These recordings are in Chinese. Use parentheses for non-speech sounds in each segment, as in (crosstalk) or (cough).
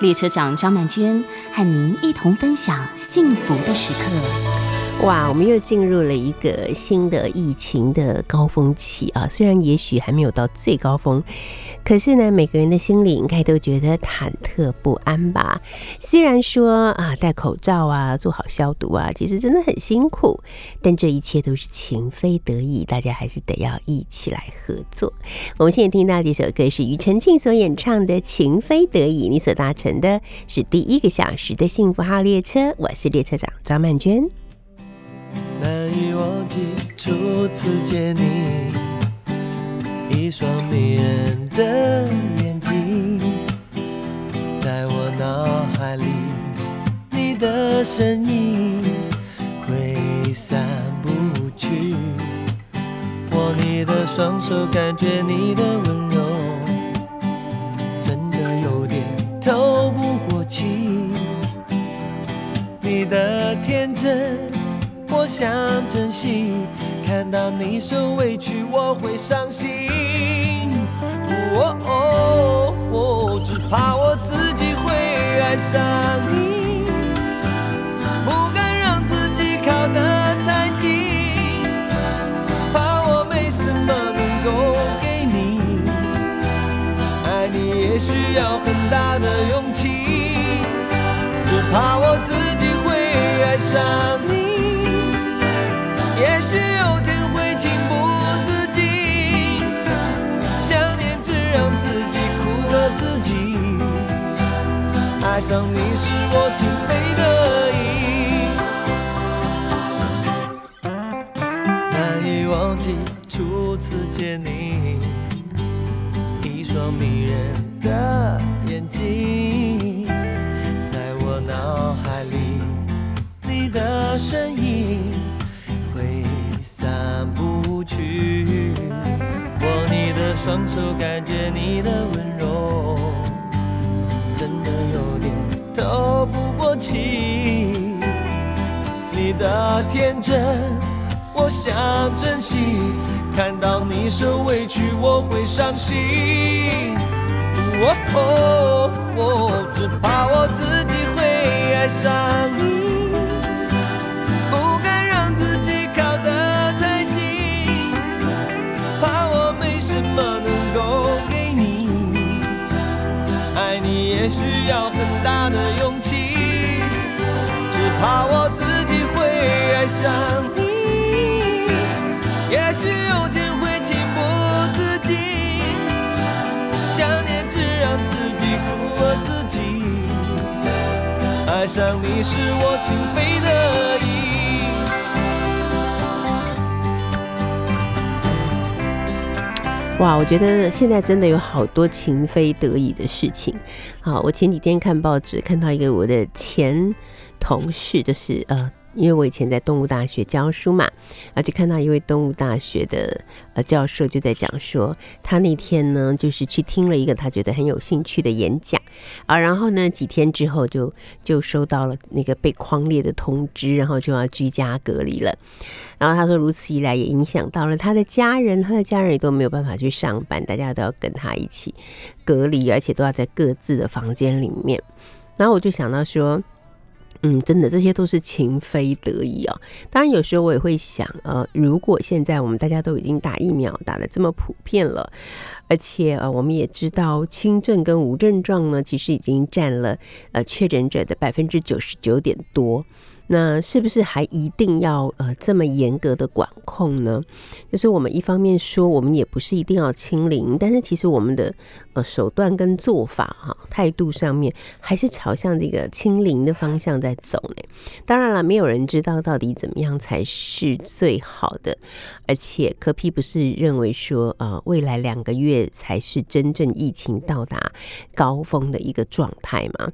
列车长张曼娟和您一同分享幸福的时刻。哇，我们又进入了一个新的疫情的高峰期啊！虽然也许还没有到最高峰，可是呢，每个人的心里应该都觉得忐忑不安吧？虽然说啊，戴口罩啊，做好消毒啊，其实真的很辛苦，但这一切都是情非得已，大家还是得要一起来合作。我们现在听到这首歌是庾澄庆所演唱的《情非得已》，你所搭乘的是第一个小时的幸福号列车，我是列车长张曼娟。难以忘记初次见你，一双迷人的眼睛，在我脑海里，你的身影挥散不去。握你的双手，感觉你的温柔，想珍惜，看到你受委屈，我会伤心。哦，只怕我自己会爱上你，不敢让自己靠得太近，怕我没什么能够给你。爱你也需要很大的勇气，只怕我自己会爱上你。爱上你是我情非得已，难以忘记初次见你，一双迷人的眼睛，在我脑海里，你的身影挥散不去，握你的。双手感觉你的温气你的天真我想珍惜。看到你受委屈我会伤心。喔只怕我自己会爱上你不敢让自己靠的太近怕我没什么能够给你爱你也需要很大的勇气。怕我自己会爱上你。也许有天会情不自禁，想念只让自己苦了自己。爱上你是我情非得已。哇，我觉得现在真的有好多情非得已的事情。好，我前几天看报纸，看到一个我的前同事，就是呃，因为我以前在动物大学教书嘛，啊，就看到一位动物大学的呃教授就在讲说，他那天呢就是去听了一个他觉得很有兴趣的演讲啊，然后呢几天之后就就收到了那个被框列的通知，然后就要居家隔离了。然后他说，如此一来也影响到了他的家人，他的家人也都没有办法去上班，大家都要跟他一起隔离，而且都要在各自的房间里面。然后我就想到说，嗯，真的这些都是情非得已啊。当然有时候我也会想，呃，如果现在我们大家都已经打疫苗打的这么普遍了，而且呃，我们也知道轻症跟无症状呢，其实已经占了呃确诊者的百分之九十九点多。那是不是还一定要呃这么严格的管控呢？就是我们一方面说我们也不是一定要清零，但是其实我们的呃手段跟做法哈态度上面还是朝向这个清零的方向在走呢。当然了，没有人知道到底怎么样才是最好的，而且科批不是认为说呃未来两个月才是真正疫情到达高峰的一个状态吗？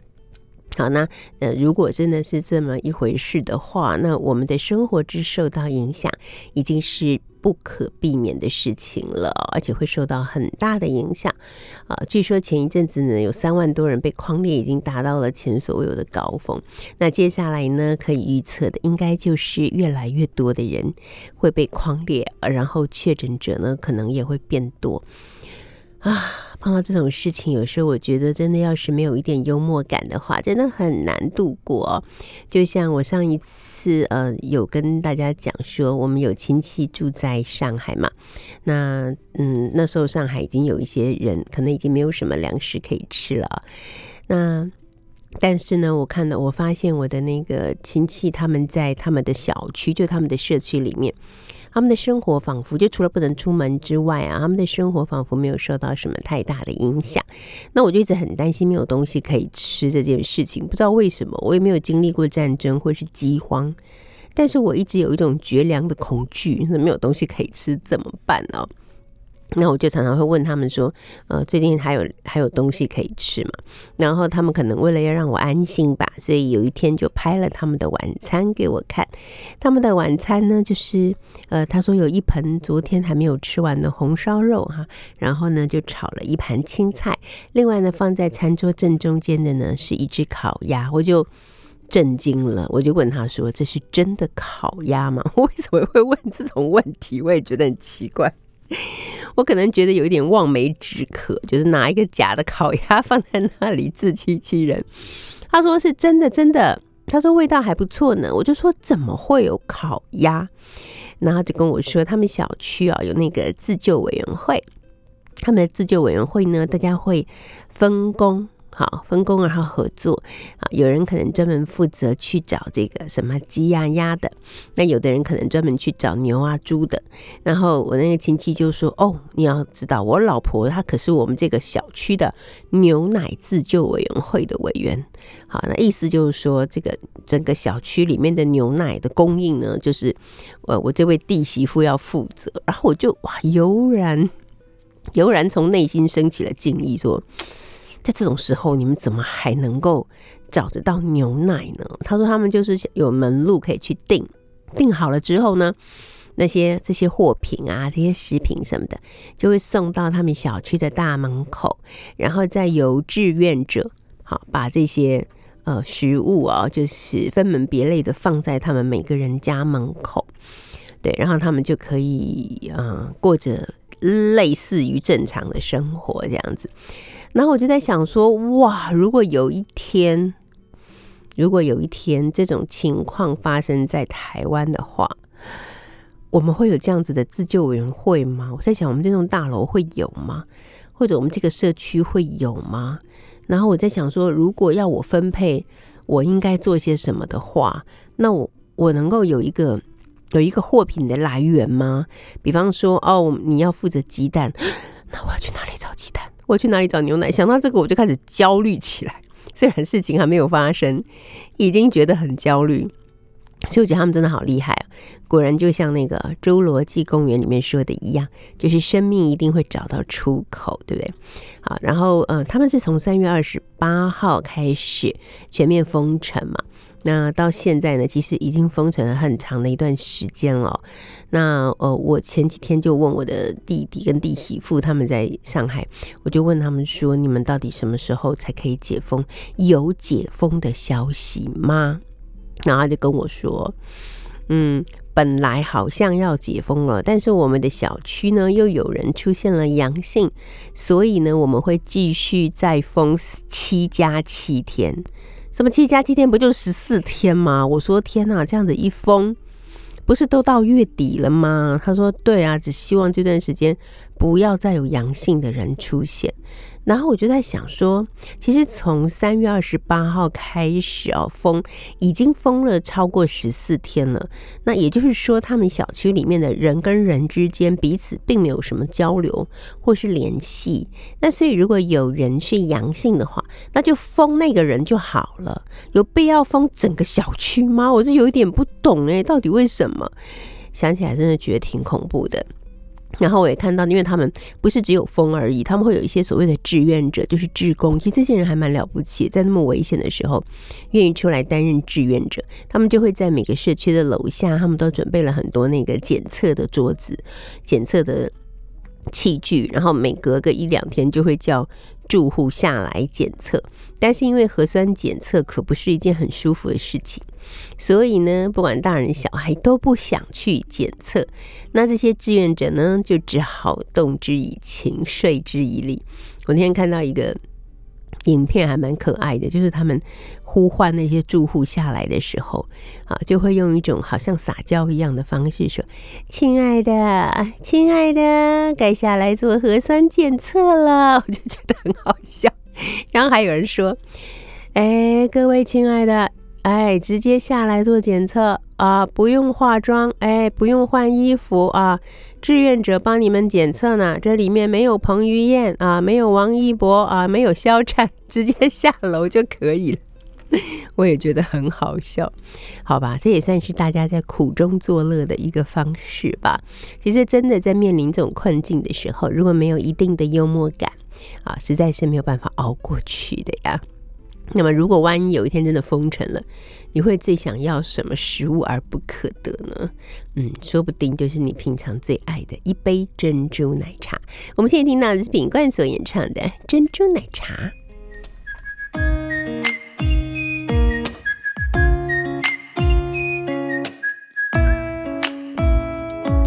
好，那呃，如果真的是这么一回事的话，那我们的生活之受到影响，已经是不可避免的事情了，而且会受到很大的影响啊。据说前一阵子呢，有三万多人被框列，已经达到了前所未有的高峰。那接下来呢，可以预测的，应该就是越来越多的人会被框列，然后确诊者呢，可能也会变多啊。碰到这种事情，有时候我觉得真的要是没有一点幽默感的话，真的很难度过。就像我上一次呃有跟大家讲说，我们有亲戚住在上海嘛，那嗯那时候上海已经有一些人可能已经没有什么粮食可以吃了，那但是呢，我看到我发现我的那个亲戚他们在他们的小区，就他们的社区里面。他们的生活仿佛就除了不能出门之外啊，他们的生活仿佛没有受到什么太大的影响。那我就一直很担心没有东西可以吃这件事情，不知道为什么，我也没有经历过战争或是饥荒，但是我一直有一种绝粮的恐惧，那没有东西可以吃怎么办呢？那我就常常会问他们说，呃，最近还有还有东西可以吃吗？然后他们可能为了要让我安心吧，所以有一天就拍了他们的晚餐给我看。他们的晚餐呢，就是呃，他说有一盆昨天还没有吃完的红烧肉哈，然后呢就炒了一盘青菜，另外呢放在餐桌正中间的呢是一只烤鸭，我就震惊了，我就问他说：“这是真的烤鸭吗？” (laughs) 我为什么会问这种问题？我也觉得很奇怪。(laughs) 我可能觉得有一点望梅止渴，就是拿一个假的烤鸭放在那里自欺欺人。他说是真的，(laughs) 真的。他说味道还不错呢。我就说怎么会有烤鸭？然后就跟我说他们小区啊有那个自救委员会，他们的自救委员会呢，大家会分工。好，分工然后合作啊，有人可能专门负责去找这个什么鸡呀鸭的，那有的人可能专门去找牛啊猪的。然后我那个亲戚就说：“哦，你要知道，我老婆她可是我们这个小区的牛奶自救委员会的委员。好，那意思就是说，这个整个小区里面的牛奶的供应呢，就是呃我这位弟媳妇要负责。然后我就哇，油然油然从内心升起了敬意，说。在这种时候，你们怎么还能够找得到牛奶呢？他说他们就是有门路可以去订，订好了之后呢，那些这些货品啊，这些食品什么的，就会送到他们小区的大门口，然后再由志愿者好把这些呃食物啊，就是分门别类的放在他们每个人家门口，对，然后他们就可以嗯过着类似于正常的生活这样子。然后我就在想说，哇，如果有一天，如果有一天这种情况发生在台湾的话，我们会有这样子的自救委员会吗？我在想，我们这栋大楼会有吗？或者我们这个社区会有吗？然后我在想说，如果要我分配，我应该做些什么的话，那我我能够有一个有一个货品的来源吗？比方说，哦，你要负责鸡蛋，(gasps) 那我要去哪里找鸡蛋？我去哪里找牛奶？想到这个，我就开始焦虑起来。虽然事情还没有发生，已经觉得很焦虑。所以我觉得他们真的好厉害啊！果然就像那个《侏罗纪公园》里面说的一样，就是生命一定会找到出口，对不对？好，然后嗯，他们是从三月二十八号开始全面封城嘛。那到现在呢，其实已经封城了很长的一段时间了。那呃，我前几天就问我的弟弟跟弟媳妇他们在上海，我就问他们说：“你们到底什么时候才可以解封？有解封的消息吗？”然后他就跟我说：“嗯，本来好像要解封了，但是我们的小区呢又有人出现了阳性，所以呢我们会继续再封七加七天。”什么七加七天不就十四天吗？我说天哪，这样子一封，不是都到月底了吗？他说对啊，只希望这段时间不要再有阳性的人出现。然后我就在想说，其实从三月二十八号开始哦，封已经封了超过十四天了。那也就是说，他们小区里面的人跟人之间彼此并没有什么交流或是联系。那所以，如果有人是阳性的话，那就封那个人就好了。有必要封整个小区吗？我就有一点不懂诶，到底为什么？想起来真的觉得挺恐怖的。然后我也看到，因为他们不是只有风而已，他们会有一些所谓的志愿者，就是志工。其实这些人还蛮了不起，在那么危险的时候，愿意出来担任志愿者。他们就会在每个社区的楼下，他们都准备了很多那个检测的桌子、检测的器具，然后每隔个一两天就会叫住户下来检测。但是因为核酸检测可不是一件很舒服的事情。所以呢，不管大人小孩都不想去检测，那这些志愿者呢，就只好动之以情，说之以理。我那天看到一个影片，还蛮可爱的，就是他们呼唤那些住户下来的时候，啊，就会用一种好像撒娇一样的方式说：“亲爱的，亲爱的，该下来做核酸检测了。(laughs) ”我就觉得很好笑。(laughs) 然后还有人说：“哎，各位亲爱的。”哎，直接下来做检测啊，不用化妆，哎，不用换衣服啊，志愿者帮你们检测呢。这里面没有彭于晏啊，没有王一博啊，没有肖战，(laughs) 直接下楼就可以了。(laughs) 我也觉得很好笑，好吧，这也算是大家在苦中作乐的一个方式吧。其实真的在面临这种困境的时候，如果没有一定的幽默感啊，实在是没有办法熬过去的呀。那么，如果万一有一天真的封城了，你会最想要什么食物而不可得呢？嗯，说不定就是你平常最爱的一杯珍珠奶茶。我们现在听到的是品冠所演唱的《珍珠奶茶》。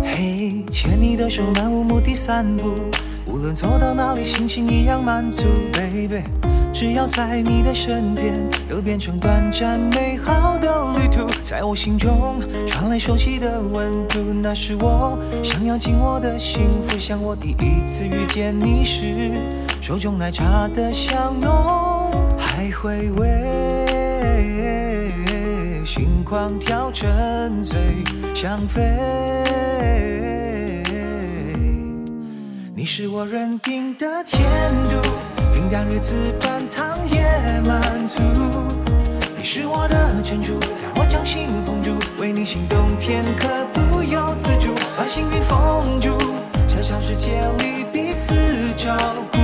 嘿，牵你的手，漫无目的散步，无论走到哪里，心情一样满足，baby。只要在你的身边，都变成短暂美好的旅途。在我心中传来熟悉的温度，那是我想要紧握的幸福。像我第一次遇见你时，手中奶茶的香浓，还回味，心狂跳，沉醉，想飞。是我认定的天度。平淡日子半糖也满足，你是我的珍珠，在我掌心捧住，为你心动片刻不由自主，把幸运封住，小小世界里彼此照顾，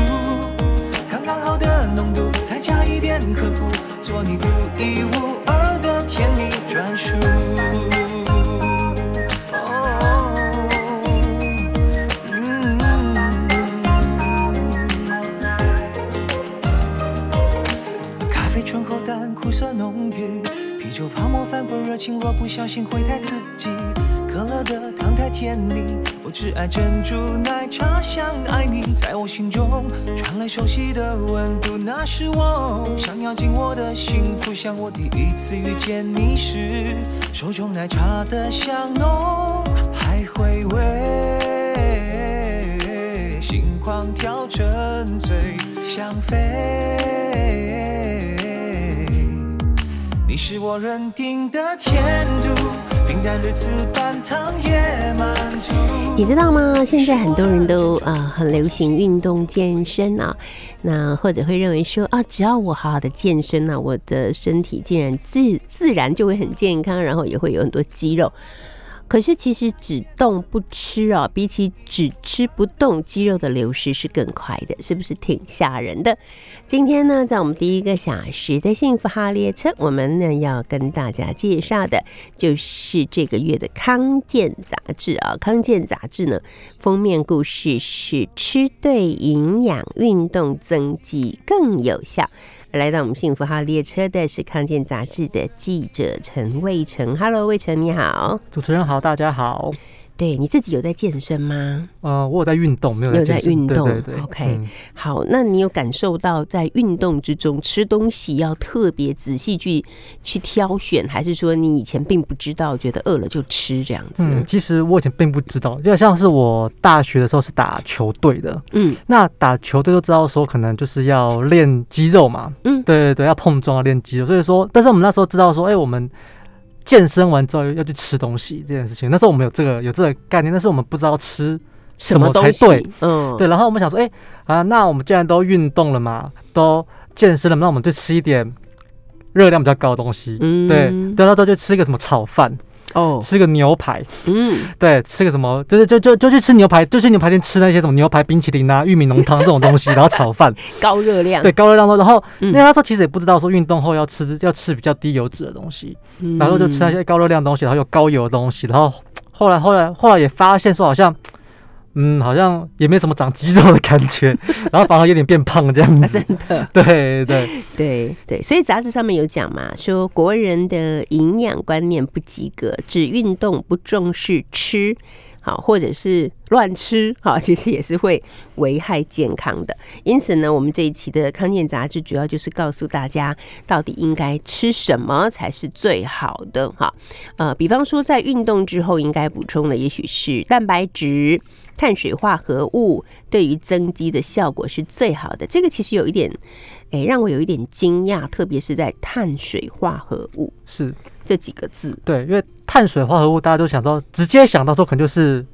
刚刚好的浓度，再加一点呵护，做你独一无二情若不小心会太刺激，可乐的糖太甜腻，我只爱珍珠奶茶，想爱你，在我心中传来熟悉的温度，那是我想要紧握的幸福，像我第一次遇见你时，手中奶茶的香浓，还回味，心狂跳，沉醉，想飞。你是我认定的天度，平淡日子半糖也满足。你知道吗？现在很多人都啊很流行运动健身啊，那或者会认为说啊，只要我好好的健身啊，我的身体竟然自自然就会很健康，然后也会有很多肌肉。可是其实只动不吃啊，比起只吃不动，肌肉的流失是更快的，是不是挺吓人的？今天呢，在我们第一个小时的幸福号列车，我们呢要跟大家介绍的就是这个月的康健杂志啊。康健杂志呢，封面故事是吃对营养，运动增肌更有效。来到我们幸福号列车的是康健杂志的记者陈卫成。Hello，卫成你好，主持人好，大家好。对你自己有在健身吗？呃，我有在运动，没有有在运动。对对 OK，好，那你有感受到在运动之中吃东西要特别仔细去去挑选，还是说你以前并不知道，觉得饿了就吃这样子？嗯，其实我以前并不知道，就像是我大学的时候是打球队的，嗯，那打球队都知道说可能就是要练肌肉嘛，嗯，对对对，要碰撞要练肌肉，所以说，但是我们那时候知道说，哎，我们。健身完之后要去吃东西这件事情，那时候我们有这个有这个概念，但是我们不知道吃什么才对。嗯，对。然后我们想说，哎啊，那我们既然都运动了嘛，都健身了，那我们就吃一点热量比较高的东西。嗯，对。对，到时候就吃一个什么炒饭。哦，吃个牛排，嗯，(laughs) 对，吃个什么，就是就就就去吃牛排，就去牛排店吃那些什么牛排冰淇淋啊、玉米浓汤这种东西，然后炒饭，(laughs) 高热量，对，高热量。的。然后因为他说其实也不知道说运动后要吃要吃比较低油脂的东西，然后就吃那些高热量的东西，然后又高油的东西，然后后来后来后来也发现说好像。嗯，好像也没什么长肌肉的感觉，(laughs) 然后反而有点变胖这样子。真的，(laughs) 对对对对，所以杂志上面有讲嘛，说国人的营养观念不及格，只运动不重视吃，好或者是乱吃，好其实也是会危害健康的。因此呢，我们这一期的康健杂志主要就是告诉大家，到底应该吃什么才是最好的。哈，呃，比方说在运动之后应该补充的，也许是蛋白质。碳水化合物对于增肌的效果是最好的，这个其实有一点，哎，让我有一点惊讶，特别是在碳水化合物是这几个字。对，因为碳水化合物大家都想到，直接想到说可能就是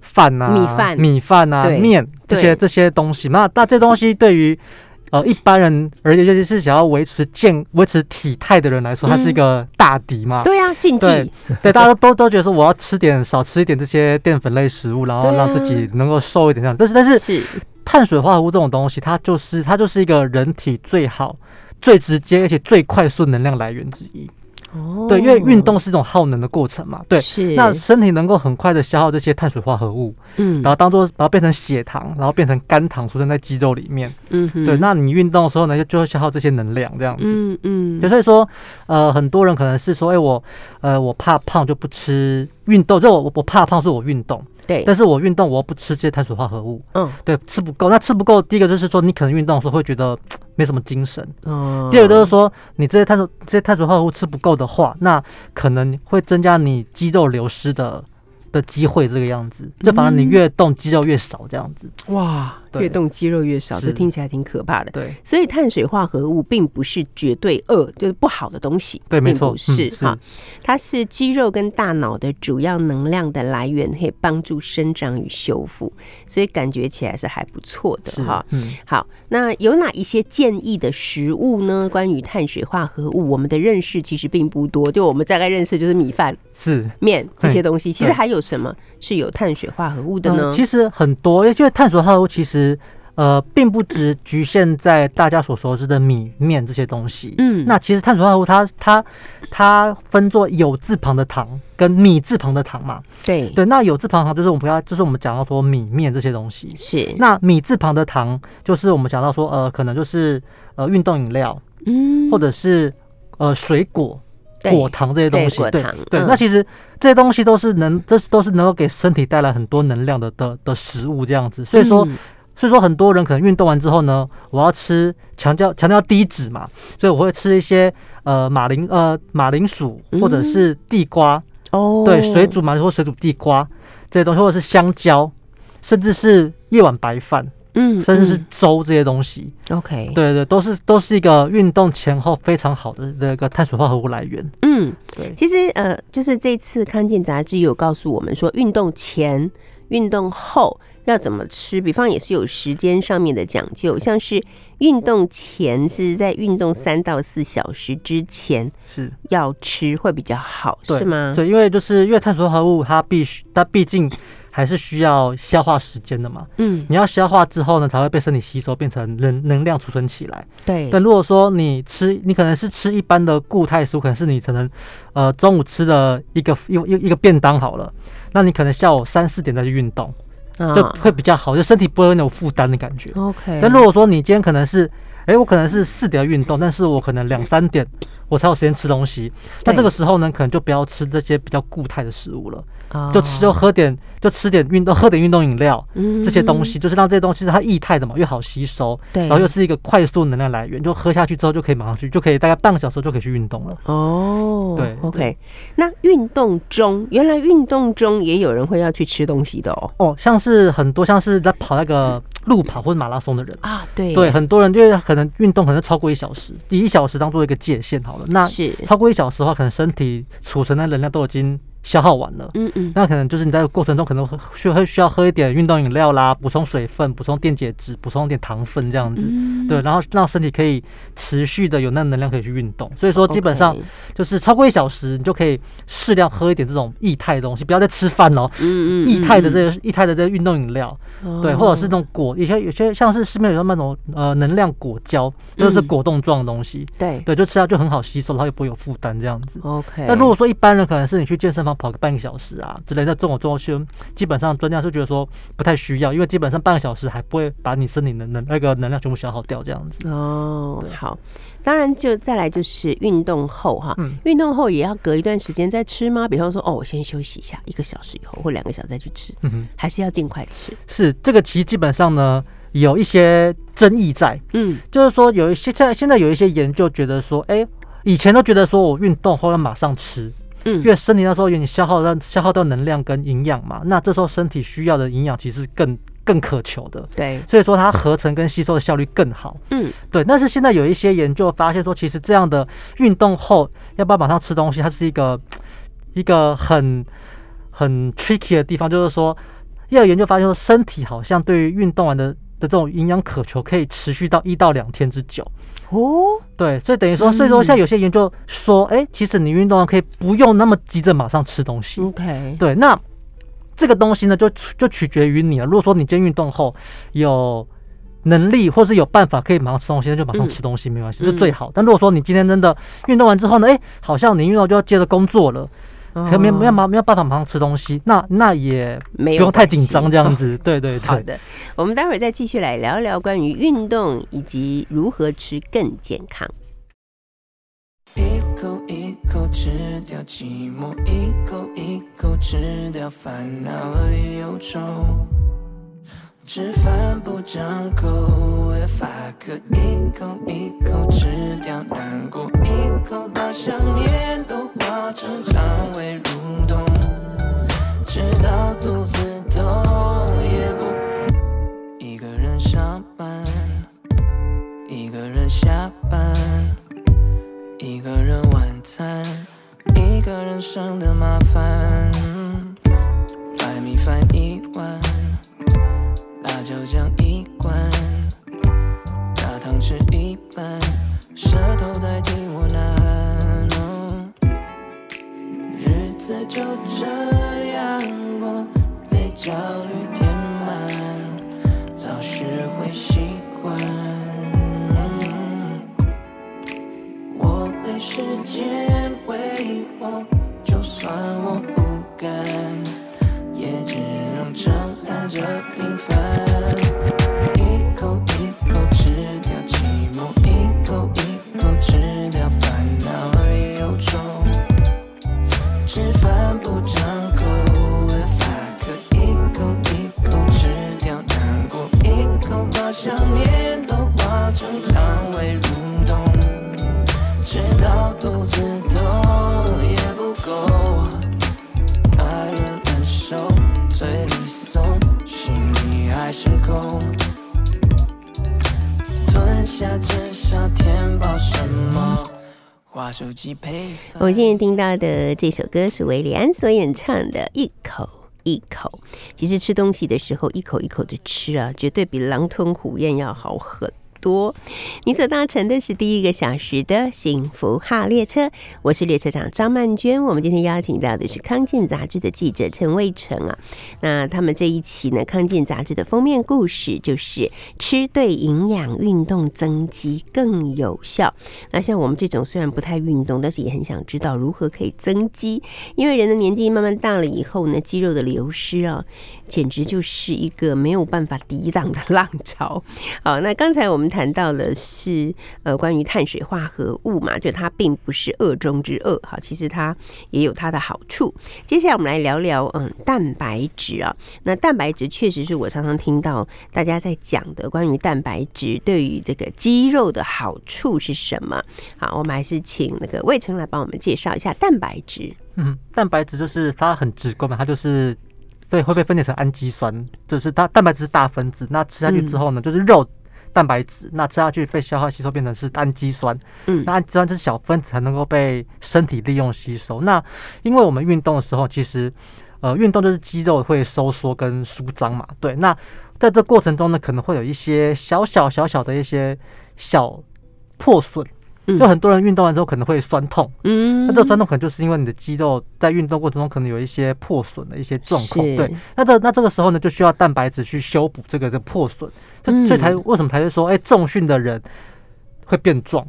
饭啊、米饭、米饭啊、面这些这些东西。那那这东西对于呃，一般人，而且尤其是想要维持健、维持体态的人来说，它是一个大敌嘛。对啊，禁忌。对，大家都都觉得说，我要吃点少吃一点这些淀粉类食物，然后让自己能够瘦一点这样。但是，但是，是碳水化合物这种东西，它就是它就是一个人体最好、最直接而且最快速能量来源之一。哦，对，因为运动是一种耗能的过程嘛，对，是。那身体能够很快的消耗这些碳水化合物，嗯，然后当做把它变成血糖，然后变成肝糖，储存在肌肉里面，嗯，对。那你运动的时候呢，就就会消耗这些能量，这样子，嗯嗯。所以说，呃，很多人可能是说，哎，我，呃，我怕胖就不吃运动，就我我怕胖，是我运动。对，但是我运动我不吃这些碳水化合物，嗯，对，吃不够。那吃不够，第一个就是说你可能运动的时候会觉得没什么精神，嗯。第二个就是说你这些碳水这些碳水化合物吃不够的话，那可能会增加你肌肉流失的。的机会这个样子，就反而你越动肌肉越少这样子。哇，越动肌肉越少，这听起来挺可怕的。对，所以碳水化合物并不是绝对恶，就是不好的东西。对，没错，是哈，它是肌肉跟大脑的主要能量的来源，可以帮助生长与修复，所以感觉起来是还不错的哈。嗯，好，那有哪一些建议的食物呢？关于碳水化合物，我们的认识其实并不多，就我们大概认识就是米饭。是面这些东西，其实还有什么是有碳水化合物的呢？其实很多，因为碳水化合物其实呃，并不只局限在大家所熟知的米面这些东西。嗯，那其实碳水化合物它它它分作有字旁的糖跟米字旁的糖嘛。对对，那有字旁糖就是我们不要就是我们讲到说米面这些东西。是那米字旁的糖就是我们讲到说呃，可能就是呃运动饮料，嗯，或者是呃水果。果糖这些东西，对对，那其实这些东西都是能，这是都是能够给身体带来很多能量的的的食物，这样子。所以说，所以说很多人可能运动完之后呢，我要吃强调强调低脂嘛，所以我会吃一些呃马铃呃马铃薯或者是地瓜。哦，对，水煮马铃薯或水煮地瓜这些东西，或者是香蕉，甚至是一碗白饭。嗯，甚至是粥这些东西，OK，对对，都是都是一个运动前后非常好的那个碳水化合物来源。嗯，对，其实呃，就是这次康健杂志有告诉我们说，运动前、运动后要怎么吃，比方也是有时间上面的讲究，像是运动前是在运动三到四小时之前是要吃会比较好，是吗？对，因为就是因为碳水化合物它必须，它毕竟。还是需要消化时间的嘛，嗯，你要消化之后呢，才会被身体吸收，变成能能量储存起来。对，但如果说你吃，你可能是吃一般的固态食物，可能是你可能，呃，中午吃的一个一一一个便当好了，那你可能下午三四点再去运动，就会比较好，就身体不会有那种负担的感觉。OK，但如果说你今天可能是，哎，我可能是四点运动，但是我可能两三点我才有时间吃东西，那这个时候呢，可能就不要吃这些比较固态的食物了。就吃就喝点，就吃点运动，喝点运动饮料，这些东西就是让这些东西它液态的嘛，又好吸收，对，然后又是一个快速能量来源，就喝下去之后就可以马上去，就可以大概半个小时就可以去运动了。哦，对，OK。那运动中，原来运动中也有人会要去吃东西的哦。哦，像是很多像是在跑那个路跑或者马拉松的人啊，对，对，很多人就是可能运动可能超过一小时，以一小时当做一个界限好了，那是超过一小时的话，可能身体储存的能量都已经。消耗完了，嗯嗯，那可能就是你在过程中可能需会需要喝一点运动饮料啦，补充水分，补充电解质，补充点糖分这样子，对，然后让身体可以持续的有那能量可以去运动。所以说基本上就是超过一小时，你就可以适量喝一点这种液态的东西，不要再吃饭哦，嗯嗯，液态的这个液态的这个运动饮料，对，或者是那种果，有些有些像是市面有那种呃能量果胶，就是果冻状的东西，对。对，就吃下就很好吸收，然后也不会有负担这样子。OK，那如果说一般人可能是你去健身房。跑个半个小时啊之类的，这种中训基本上专家是觉得说不太需要，因为基本上半个小时还不会把你身体能能那个能量全部消耗掉这样子。哦，好，当然就再来就是运动后哈，运动后也要隔一段时间再吃吗？比方说，哦，我先休息一下，一个小时以后或两个小时再去吃，还是要尽快吃？是这个其实基本上呢有一些争议在，嗯，就是说有一些在现在有一些研究觉得说，哎，以前都觉得说我运动后要马上吃。嗯，因为身体那时候有你消耗到消耗到能量跟营养嘛，那这时候身体需要的营养其实更更渴求的，对，所以说它合成跟吸收的效率更好，嗯，对。但是现在有一些研究发现说，其实这样的运动后要不要马上吃东西，它是一个一个很很 tricky 的地方，就是说，要研究发现说，身体好像对于运动完的的这种营养渴求可以持续到一到两天之久。哦，对，所以等于说，所以说像有些研究说，哎，其实你运动完可以不用那么急着马上吃东西。OK，对，那这个东西呢，就就取决于你了。如果说你今天运动后有能力或是有办法可以马上吃东西，那就马上吃东西没关系，是最好。但如果说你今天真的运动完之后呢，哎，好像你运动就要接着工作了。可没没有马没有办法马上吃东西，那那也不用太紧张这样子，(laughs) 对对对。好的，我们待会儿再继续来聊聊关于运动以及如何吃更健康。一口一口吃掉寂寞，一口一口吃掉烦恼和忧愁。吃饭不张口，If I could 一口一口吃掉难过，一口把想念都化成肠胃蠕动，直到肚子痛也不。一个人上班，一个人下班，一个人晚餐，一个人省的麻烦，白米饭一碗。辣椒酱一罐，大汤匙一半，舌头代替我呐喊。日子就这我们现在听到的这首歌是维里安所演唱的《一口一口》。其实吃东西的时候，一口一口的吃啊，绝对比狼吞虎咽要好很多，你所搭乘的是第一个小时的幸福号列车，我是列车长张曼娟。我们今天邀请到的是康健杂志的记者陈卫成啊。那他们这一期呢，康健杂志的封面故事就是吃对营养，运动增肌更有效。那像我们这种虽然不太运动，但是也很想知道如何可以增肌，因为人的年纪慢慢大了以后呢，肌肉的流失啊，简直就是一个没有办法抵挡的浪潮。好，那刚才我们。谈到了是呃关于碳水化合物嘛，就它并不是恶中之恶哈，其实它也有它的好处。接下来我们来聊聊嗯蛋白质啊，那蛋白质确实是我常常听到大家在讲的关于蛋白质对于这个肌肉的好处是什么？好，我们还是请那个魏成来帮我们介绍一下蛋白质。嗯，蛋白质就是它很直观嘛，它就是对会被分解成氨基酸，就是它蛋白质是大分子，那吃下去之后呢，就是肉。蛋白质，那吃下去被消化吸收变成是氨基酸，嗯，那氨基酸这是小分子才能够被身体利用吸收。那因为我们运动的时候，其实呃运动就是肌肉会收缩跟舒张嘛，对。那在这过程中呢，可能会有一些小小小小的一些小破损。就很多人运动完之后可能会酸痛，嗯，那这个酸痛可能就是因为你的肌肉在运动过程中可能有一些破损的一些状况，对，那这那这个时候呢就需要蛋白质去修补这个的破损，所以才为什么才会说，哎，重训的人会变壮。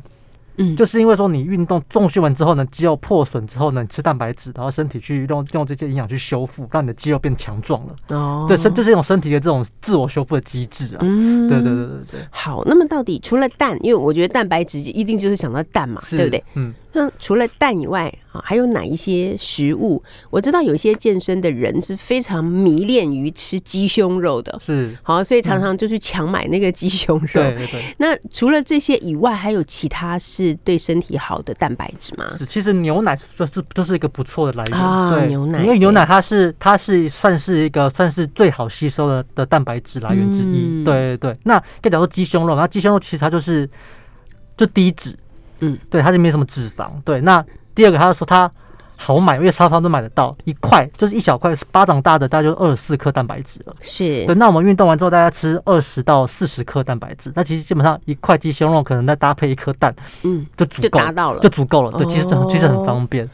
嗯，就是因为说你运动重训完之后呢，肌肉破损之后呢，你吃蛋白质，然后身体去用用这些营养去修复，让你的肌肉变强壮了。哦，对，身就是一种身体的这种自我修复的机制啊。嗯，对对对对对。好，那么到底除了蛋，因为我觉得蛋白质一定就是想到蛋嘛，对不对？嗯。那除了蛋以外啊，还有哪一些食物？我知道有些健身的人是非常迷恋于吃鸡胸肉的，是好，所以常常就去抢买那个鸡胸肉。对对对。那除了这些以外，还有其他是对身体好的蛋白质吗？是，其实牛奶就是就是一个不错的来源啊。牛奶，因为牛奶它是它是算是一个算是最好吸收的的蛋白质来源之一。对对对。那跟讲说鸡胸肉，那鸡胸肉其实它就是就低脂。嗯，对，它就没什么脂肪。对，那第二个，他说它好买，因为超超都买得到，一块就是一小块，巴掌大的，大概就二十四克蛋白质了。是，对。那我们运动完之后，大家吃二十到四十克蛋白质，那其实基本上一块鸡胸肉可能再搭配一颗蛋，嗯，就足够，达到了，就足够了。对，其实很其实很方便。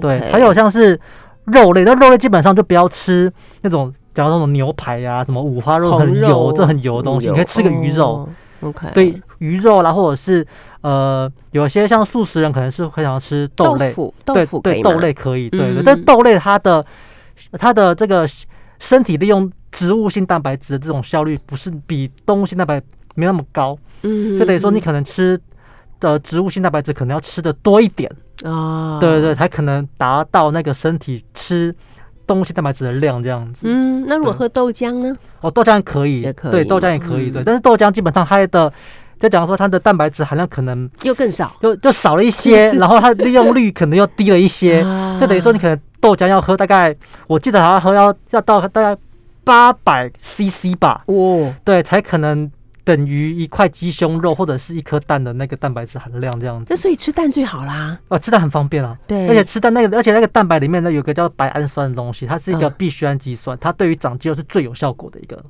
对，还有像是肉类，那肉类基本上就不要吃那种，假如那种牛排呀，什么五花肉很油，这很油的东西，你可以吃个鱼肉。OK，对鱼肉啦，或者是呃，有些像素食人可能是会想要吃豆类，豆腐对豆类可以，对对，但豆类它的它的这个身体利用植物性蛋白质的这种效率，不是比动物性蛋白没那么高，嗯，就等于说你可能吃的植物性蛋白质可能要吃的多一点。啊，对对对，才可能达到那个身体吃。动物性蛋白质的量这样子，嗯，那如果喝豆浆呢？哦，豆浆可以，也可以，对，豆浆也可以，对。但是豆浆基本上它的，就讲说它的蛋白质含量可能又更少，就就少了一些，(laughs) 然后它利用率可能又低了一些，(laughs) 就等于说你可能豆浆要喝大概，我记得好像喝要要到大概八百 CC 吧，哦，对，才可能。等于一块鸡胸肉或者是一颗蛋的那个蛋白质含量这样子，那所以吃蛋最好啦。哦，吃蛋很方便啊。对，而且吃蛋那个，而且那个蛋白里面呢有个叫白氨酸的东西，它是一个必需氨基酸，它对于长肌肉是最有效果的一个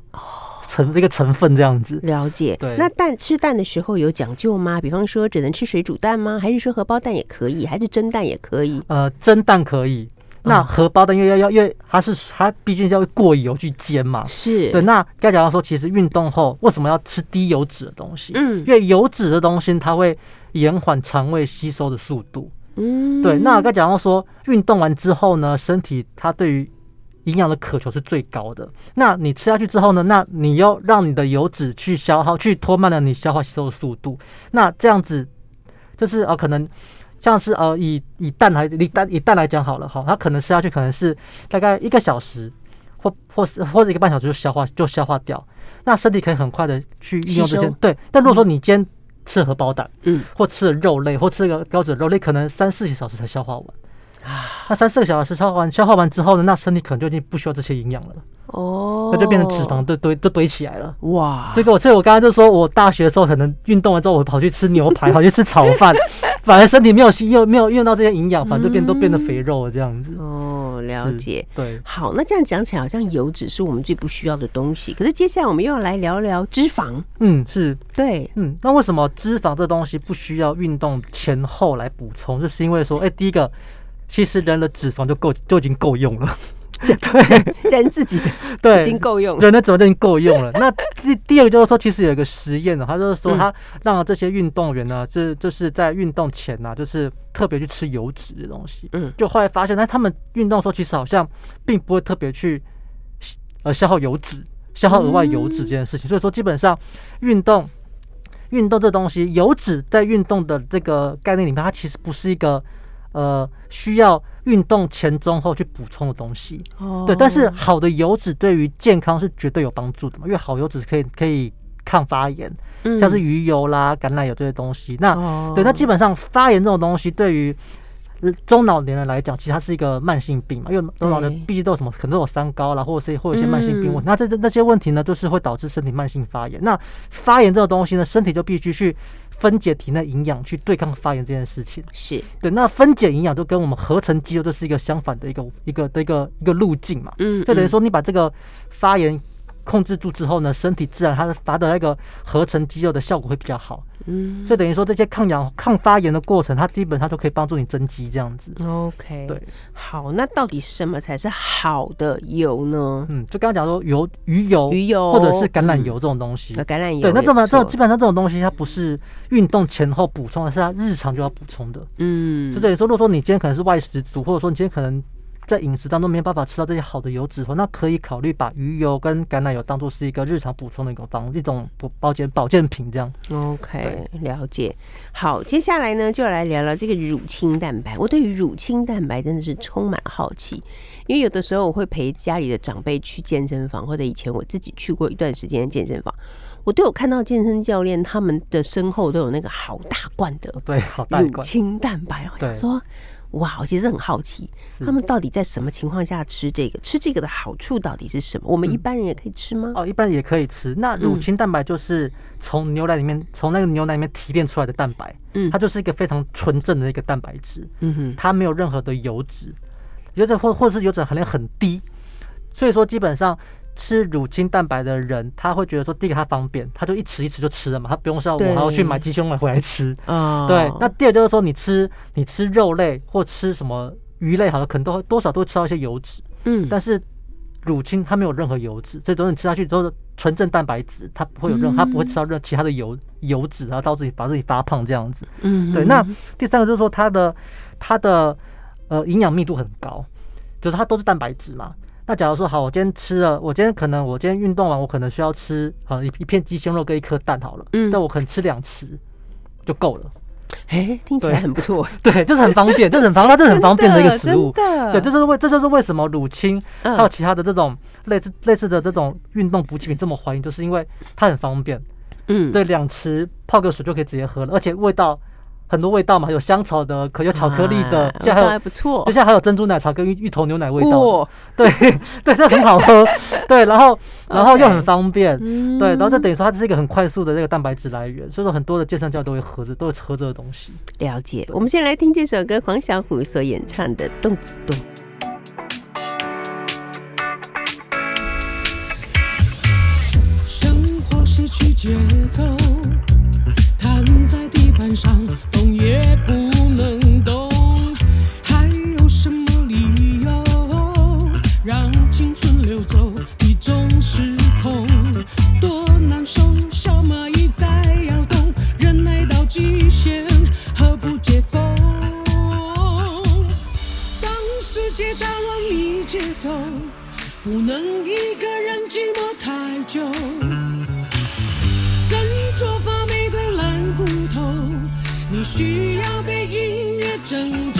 成一个成分这样子。了解。对。那蛋吃蛋的时候有讲究吗？比方说只能吃水煮蛋吗？还是说荷包蛋也可以？还是蒸蛋也可以？呃，蒸蛋可以。那荷包蛋因为要要因为它是它毕竟要过油去煎嘛，是对。那该讲到说，其实运动后为什么要吃低油脂的东西？嗯，因为油脂的东西它会延缓肠胃吸收的速度。嗯，对。那该讲到说，运动完之后呢，身体它对于营养的渴求是最高的。那你吃下去之后呢，那你要让你的油脂去消耗，去拖慢了你消化吸收的速度。那这样子就是呃，可能。像是呃以以蛋来以蛋以蛋来讲好了哈，它可能吃下去可能是大概一个小时，或或是或者一个半小时就消化就消化掉，那身体可以很快的去运用这些对。但如果说你今天吃了荷包蛋，嗯，或吃了肉类，或吃了高脂肉类，可能三四个小时才消化完。啊，那三四个小时消耗完，消耗完之后呢，那身体可能就已经不需要这些营养了。哦，那就变成脂肪堆堆都堆起来了。哇，这个我，所以我刚刚就说我大学的时候可能运动完之后，我跑去吃牛排，跑去吃炒饭，反而身体没有用，没有用到这些营养，反正变都变得肥肉了这样子。哦，了解。对，好，那这样讲起来，好像油脂是我们最不需要的东西。可是接下来我们又要来聊聊脂肪。嗯，是对，嗯，那为什么脂肪这东西不需要运动前后来补充？就是因为说，哎，第一个。其实人的脂肪就够就已经够用了，(laughs) 对，人自己的 (laughs) 对。已经够用，人的脂肪就已经够用了。那第第二个就是说，其实有一个实验呢，他就是说他让这些运动员呢，这就是在运动前呢，就是特别去吃油脂的东西，嗯，就后来发现，那他们运动的时候其实好像并不会特别去呃消耗油脂，消耗额外油脂这件事情。所以说，基本上运动运动这东西，油脂在运动的这个概念里面，它其实不是一个。呃，需要运动前、中、后去补充的东西，对。但是好的油脂对于健康是绝对有帮助的嘛，因为好油脂可以可以抗发炎，像是鱼油啦、橄榄油这些东西。那对，那基本上发炎这种东西对于中老年人来讲，其实它是一个慢性病嘛，因为中老年毕竟都有什么，可能有三高啦，或者是会有一些慢性病问题。那这这那些问题呢，就是会导致身体慢性发炎。那发炎这个东西呢，身体就必须去分解体内营养，去对抗发炎这件事情。是对。那分解营养就跟我们合成肌肉就是一个相反的一个一个的一个一个路径嘛。嗯。就等于说，你把这个发炎。控制住之后呢，身体自然它的发的那个合成肌肉的效果会比较好。嗯，所以等于说这些抗氧抗发炎的过程，它基本上都可以帮助你增肌这样子。OK，对，好，那到底什么才是好的油呢？嗯，就刚刚讲说油、鱼油、鱼油或者是橄榄油这种东西。橄榄油，对，那这么这基本上这种东西，它不是运动前后补充的，是它日常就要补充的。嗯，就等于说，如果说你今天可能是外食族，或者说你今天可能。在饮食当中没有办法吃到这些好的油脂的话，那可以考虑把鱼油跟橄榄油当做是一个日常补充的一种方一种补保健保健品这样。OK，了解。好，接下来呢就来聊聊这个乳清蛋白。我对于乳清蛋白真的是充满好奇，因为有的时候我会陪家里的长辈去健身房，或者以前我自己去过一段时间健身房，我都有看到健身教练他们的身后都有那个好大罐的对好大乳清蛋白，我想说。哇，我其实很好奇，他们到底在什么情况下吃这个？吃这个的好处到底是什么？我们一般人也可以吃吗？哦，一般人也可以吃。那乳清蛋白就是从牛奶里面，从那个牛奶里面提炼出来的蛋白，嗯，它就是一个非常纯正的一个蛋白质，嗯哼，它没有任何的油脂，油脂或或者是油脂含量很低，所以说基本上。吃乳清蛋白的人，他会觉得说，第一个他方便，他就一吃一吃就吃了嘛，他不用像我还要去买鸡胸肉回来吃。啊，对。那第二就是说，你吃你吃肉类或吃什么鱼类，好了，可能都会多少都会吃到一些油脂。嗯。但是乳清它没有任何油脂，所以等你吃下去都是纯正蛋白质，它不会有任何，它不会吃到任其他的油油脂，然后导致你把自己发胖这样子。嗯。对。那第三个就是说，它的它的呃营养密度很高，就是它都是蛋白质嘛。那假如说好，我今天吃了，我今天可能我今天运动完，我可能需要吃好一一片鸡胸肉跟一颗蛋好了，嗯，但我可能吃两匙就够了。哎，听起来很不错，(laughs) 对，就是很方便，就是很方，它就是很方便的一个食物，对，这就是为这就是为什么乳清还有其他的这种类似类似的这种运动补给品这么欢迎，就是因为它很方便，嗯，对，两匙泡个水就可以直接喝了，而且味道。很多味道嘛，有香草的，可有巧克力的，现在还不错。就像还有珍珠奶茶跟芋芋头牛奶味道，对 (laughs) 对，这很好喝。(laughs) 对，然后然后又很方便，对，然后就等于说它这是一个很快速的这个蛋白质来源，所以说很多的健身教都会喝着，都会喝这个东西。了解。我们先来听这首歌，黄小琥所演唱的《动子动》。生活失去节奏。站在地板上，动也不能动，还有什么理由让青春流走？你总是痛，多难受，小蚂蚁在摇动，忍耐到极限，何不解封？当世界打乱你节奏，不能一个人寂寞太久。你需要被音乐拯救。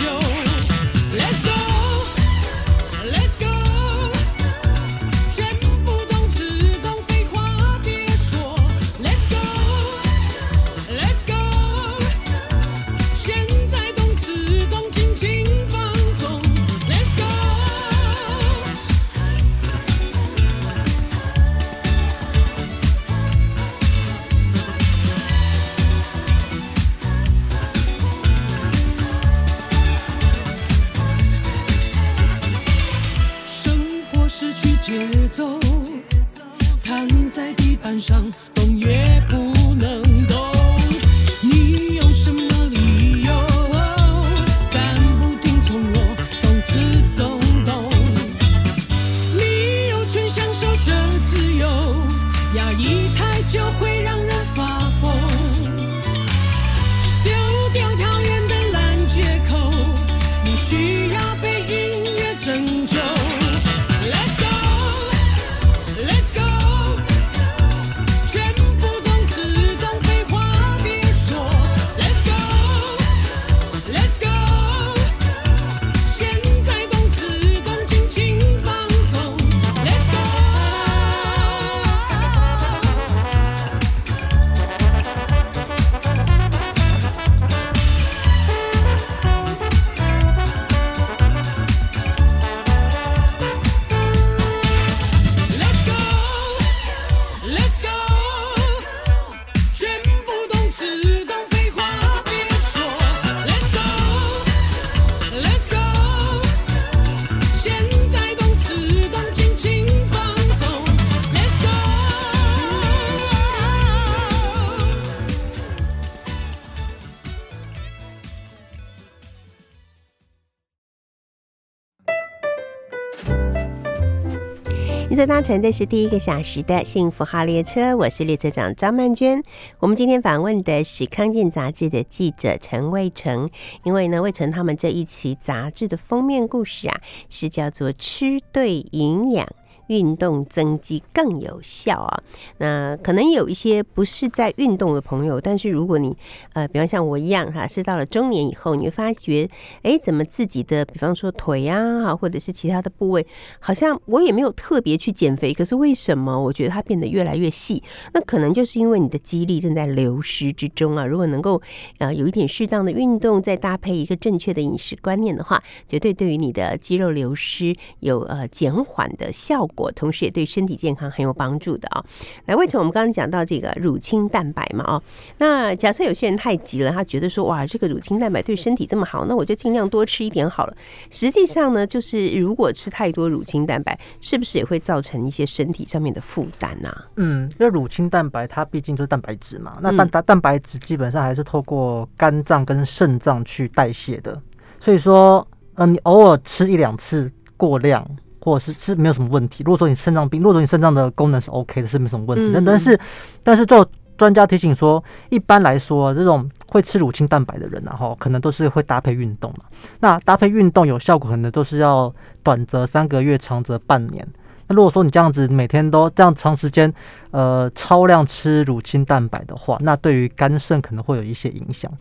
这搭乘的是第一个小时的幸福号列车，我是列车长张曼娟。我们今天访问的是康健杂志的记者陈卫成，因为呢，卫成他们这一期杂志的封面故事啊，是叫做“吃对营养”。运动增肌更有效啊！那可能有一些不是在运动的朋友，但是如果你呃，比方像我一样哈，是到了中年以后，你会发觉，哎，怎么自己的，比方说腿啊，或者是其他的部位，好像我也没有特别去减肥，可是为什么我觉得它变得越来越细？那可能就是因为你的肌力正在流失之中啊！如果能够呃有一点适当的运动，再搭配一个正确的饮食观念的话，绝对对于你的肌肉流失有呃减缓的效果。果，同时也对身体健康很有帮助的啊。来，为什么我们刚刚讲到这个乳清蛋白嘛？哦，那假设有些人太急了，他觉得说哇，这个乳清蛋白对身体这么好，那我就尽量多吃一点好了。实际上呢，就是如果吃太多乳清蛋白，是不是也会造成一些身体上面的负担呢？嗯，因为乳清蛋白它毕竟就是蛋白质嘛，那蛋蛋蛋白质基本上还是透过肝脏跟肾脏去代谢的，所以说呃，你偶尔吃一两次过量。或者是是没有什么问题。如果说你肾脏病，如果说你肾脏的功能是 OK 的，是没什么问题。但但是，但是做专家提醒说，一般来说，这种会吃乳清蛋白的人，然后可能都是会搭配运动嘛。那搭配运动有效果，可能都是要短则三个月，长则半年。那如果说你这样子每天都这样长时间，呃，超量吃乳清蛋白的话，那对于肝肾可能会有一些影响。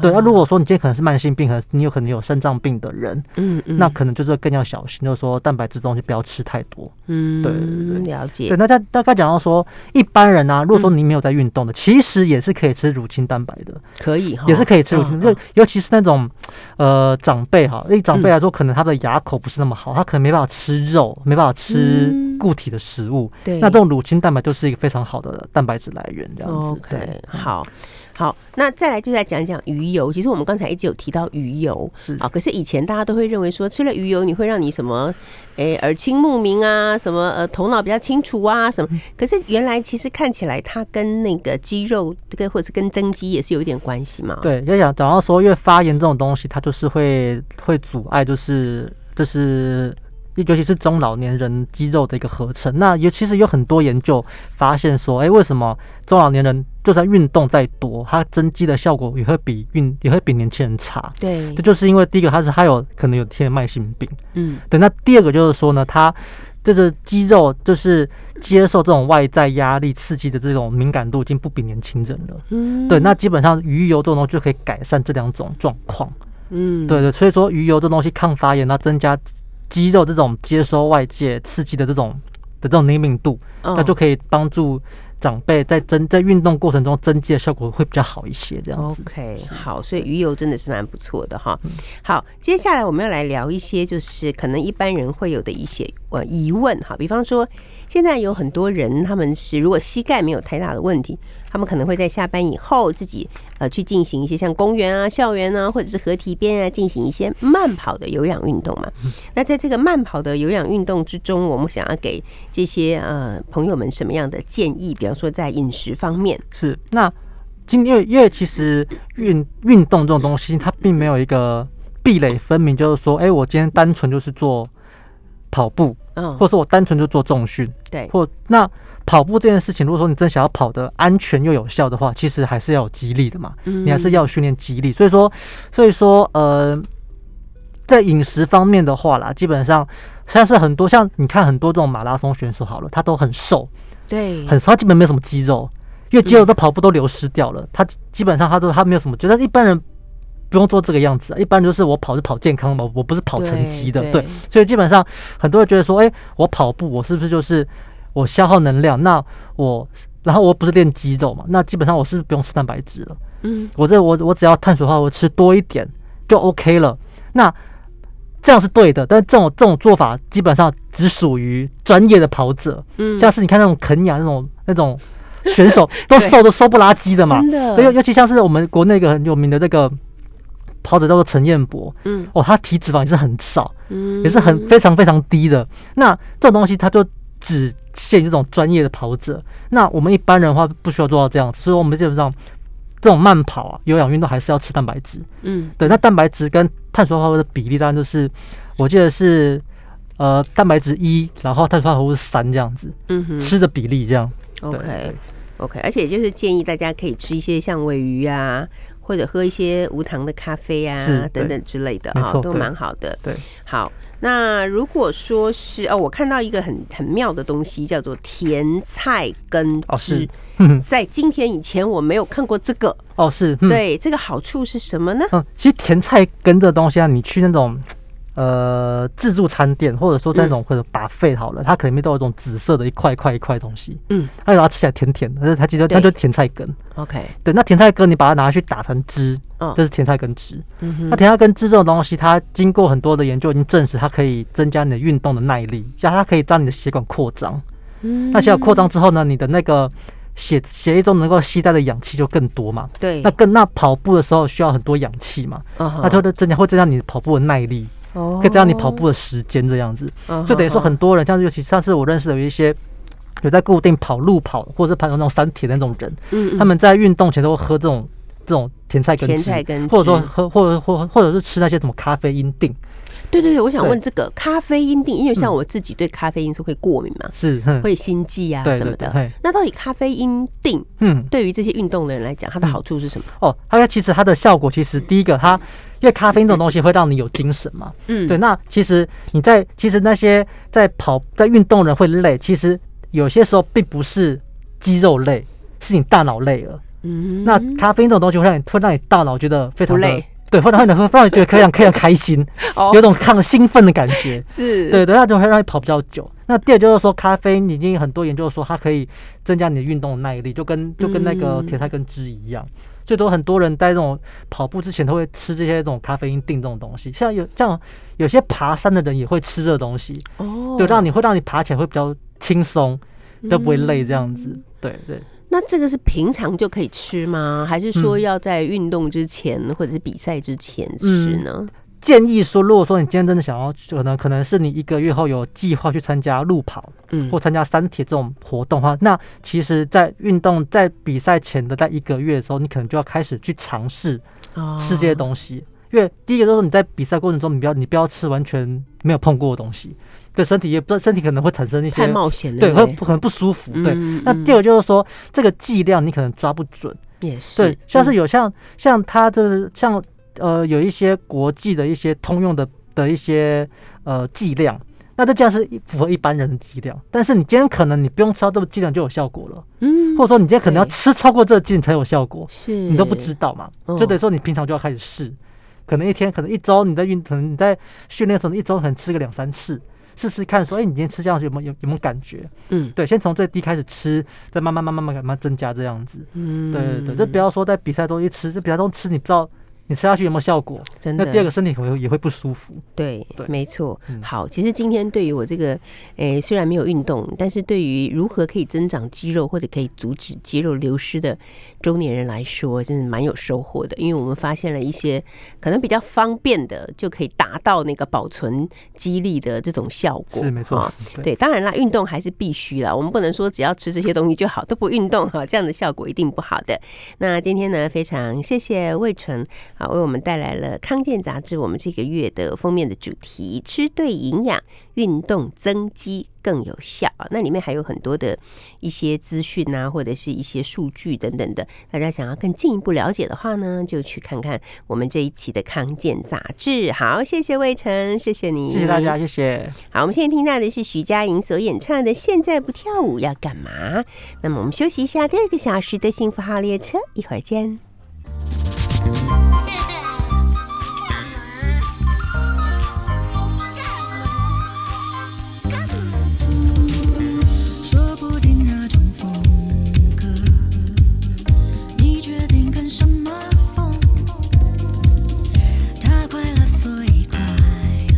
对，那如果说你今天可能是慢性病，可能你有可能有肾脏病的人，嗯嗯，那可能就是更要小心，就是说蛋白质东西不要吃太多。嗯，对对对，了解。对，那在大概讲到说，一般人啊，如果说你没有在运动的，其实也是可以吃乳清蛋白的，可以，也是可以吃乳清。就尤其是那种呃长辈哈，对长辈来说，可能他的牙口不是那么好，他可能没办法吃肉，没办法吃固体的食物。对，那这种乳清蛋白就是一个非常好的蛋白质来源，这样子。OK，好。好，那再来就再讲讲鱼油。其实我们刚才一直有提到鱼油，是啊。可是以前大家都会认为说吃了鱼油你会让你什么，诶耳清目明啊，什么呃头脑比较清楚啊，什么。可是原来其实看起来它跟那个肌肉跟或者是跟增肌也是有一点关系嘛。对，要讲早上说，因为发炎这种东西，它就是会会阻碍，就是就是。尤其是中老年人肌肉的一个合成，那也其实有很多研究发现说，哎，为什么中老年人就算运动再多，他增肌的效果也会比运也会比年轻人差？对，这就是因为第一个他是他有可能有天慢性病，嗯，对。那第二个就是说呢，他就是肌肉就是接受这种外在压力刺激的这种敏感度已经不比年轻人了，嗯，对。那基本上鱼油这种东西就可以改善这两种状况，嗯，对对。所以说鱼油这东西抗发炎，那增加。肌肉这种接收外界刺激的这种的这种灵敏度，那就可以帮助长辈在增在运动过程中增肌的效果会比较好一些。这样子，OK，好，所以鱼油真的是蛮不错的哈。好，接下来我们要来聊一些就是可能一般人会有的一些呃疑问哈，比方说。现在有很多人，他们是如果膝盖没有太大的问题，他们可能会在下班以后自己呃去进行一些像公园啊、校园啊，或者是河堤边啊，进行一些慢跑的有氧运动嘛。(laughs) 那在这个慢跑的有氧运动之中，我们想要给这些呃朋友们什么样的建议？比方说在饮食方面，是那今因为因为其实运运动这种东西，它并没有一个壁垒分明，就是说，哎，我今天单纯就是做跑步。或者说我单纯就做重训，对，或那跑步这件事情，如果说你真想要跑得安全又有效的话，其实还是要有激励的嘛，你还是要训练激励。所以说，所以说，呃，在饮食方面的话啦，基本上像是很多像你看很多这种马拉松选手好了，他都很瘦，对，很瘦他基本没有什么肌肉，因为肌肉都跑步都流失掉了，他基本上他都他没有什么，觉得一般人。不用做这个样子，一般就是我跑是跑健康嘛，我不是跑成绩的，对，所以基本上很多人觉得说，哎，我跑步我是不是就是我消耗能量？那我然后我不是练肌肉嘛？那基本上我是不用吃蛋白质了，嗯，我这我我只要碳水化合物吃多一点就 OK 了。那这样是对的，但这种这种做法基本上只属于专业的跑者，嗯，像是你看那种肯雅那种那种选手 (laughs) 都瘦的瘦不拉几的嘛，真的，尤尤其像是我们国内一个很有名的这个。跑者叫做陈彦博，嗯，哦，他体脂肪也是很少，嗯，也是很非常非常低的。那这种东西，它就只限于这种专业的跑者。那我们一般人的话，不需要做到这样子。所以，我们基本上这种慢跑啊，有氧运动还是要吃蛋白质，嗯，对。那蛋白质跟碳水化合物的比例，当然就是我记得是呃蛋白质一，然后碳水化合物三这样子，嗯哼，吃的比例这样。OK OK，而且就是建议大家可以吃一些像尾鱼啊，或者喝一些无糖的咖啡啊等等之类的啊，都蛮好的。对，好。那如果说是哦，我看到一个很很妙的东西，叫做甜菜根汁。在今天以前我没有看过这个哦，是对这个好处是什么呢？嗯，其实甜菜根这东西啊，你去那种。呃，自助餐店或者说在那种或者把肺好了，它可能里面都有一种紫色的一块一块一块东西，嗯，它它吃起来甜甜的，但是它其实它就甜菜根，OK，对，那甜菜根你把它拿去打成汁，哦，这是甜菜根汁，嗯那甜菜根汁这种东西，它经过很多的研究已经证实，它可以增加你的运动的耐力，让它可以让你的血管扩张，嗯，那血管扩张之后呢，你的那个血血液中能够吸带的氧气就更多嘛，对，那更那跑步的时候需要很多氧气嘛，那就会增加会增加你跑步的耐力。可以增加你跑步的时间，这样子，就等于说很多人，像尤其上次我认识的有一些有在固定跑路跑或者是跑那种山铁的那种人，嗯，他们在运动前都会喝这种这种甜菜根汁，或者说喝或者或或者是吃那些什么咖啡因锭。对对对，我想问这个咖啡因定，因为像我自己对咖啡因是会过敏嘛，是会心悸啊什么的。那到底咖啡因定，嗯，对于这些运动的人来讲，它的好处是什么？哦，它其实它的效果，其实第一个，它因为咖啡因这种东西会让你有精神嘛，嗯，对。那其实你在其实那些在跑在运动人会累，其实有些时候并不是肌肉累，是你大脑累了。嗯，那咖啡因这种东西会让你会让你大脑觉得非常累。对，会让你会让你觉得可以让可以让开心，(laughs) 有种抗兴奋的感觉。(laughs) 是对对，那就会让你跑比较久。那第二就是说，咖啡已经很多研究说它可以增加你的运动的耐力，就跟就跟那个铁菜根汁一样。最多很多人在这种跑步之前都会吃这些这种咖啡因定这种东西，像有像有些爬山的人也会吃这个东西。哦，对，让你会让你爬起来会比较轻松，都不会累这样子。对对。那这个是平常就可以吃吗？还是说要在运动之前或者是比赛之前吃呢？建议说，如果说你今天真的想要，可能可能是你一个月后有计划去参加路跑，嗯，或参加三铁这种活动的话，那其实，在运动在比赛前的在一个月的时候，你可能就要开始去尝试吃这些东西。因为第一个就是你在比赛过程中，你不要你不要吃完全没有碰过的东西。对身体也不身体可能会产生一些太冒险对，会可能不舒服。对，那第二就是说，这个剂量你可能抓不准，也是对，像是有像像它这像呃有一些国际的一些通用的的一些呃剂量，那这这样是符合一般人的剂量。但是你今天可能你不用吃到这个剂量就有效果了，嗯，或者说你今天可能要吃超过这个剂量才有效果，是你都不知道嘛？就等于说你平常就要开始试，可能一天可能一周你在运，可能你在训练的时候，一周可能吃个两三次。试试看，说，哎，你今天吃这样子有没有有有没有感觉？嗯，对，先从最低开始吃，再慢慢慢慢慢慢慢增加这样子。嗯，对对对，就不要说在比赛中一吃，就比赛中吃，你不知道。你吃下去有没有效果？真的，那第二个身体可能也会不舒服。对，对，没错。好，其实今天对于我这个，诶，虽然没有运动，但是对于如何可以增长肌肉或者可以阻止肌肉流失的中年人来说，真的蛮有收获的。因为我们发现了一些可能比较方便的，就可以达到那个保存肌力的这种效果。是没错。对，当然啦，运动还是必须啦。我们不能说只要吃这些东西就好，都不运动哈，这样的效果一定不好的。那今天呢，非常谢谢魏晨。啊，为我们带来了《康健》杂志我们这个月的封面的主题：吃对营养，运动增肌更有效啊！那里面还有很多的一些资讯啊，或者是一些数据等等的。大家想要更进一步了解的话呢，就去看看我们这一期的《康健》杂志。好，谢谢魏晨，谢谢你，谢谢大家，谢谢。好，我们现在听到的是徐佳莹所演唱的《现在不跳舞要干嘛》。那么我们休息一下，第二个小时的幸福号列车，一会儿见。说不定哪种风格你决定跟什么风它快乐所以快乐。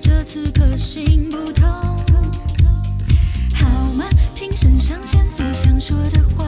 这次可行不同。好吗？听肾上前，所想说的话。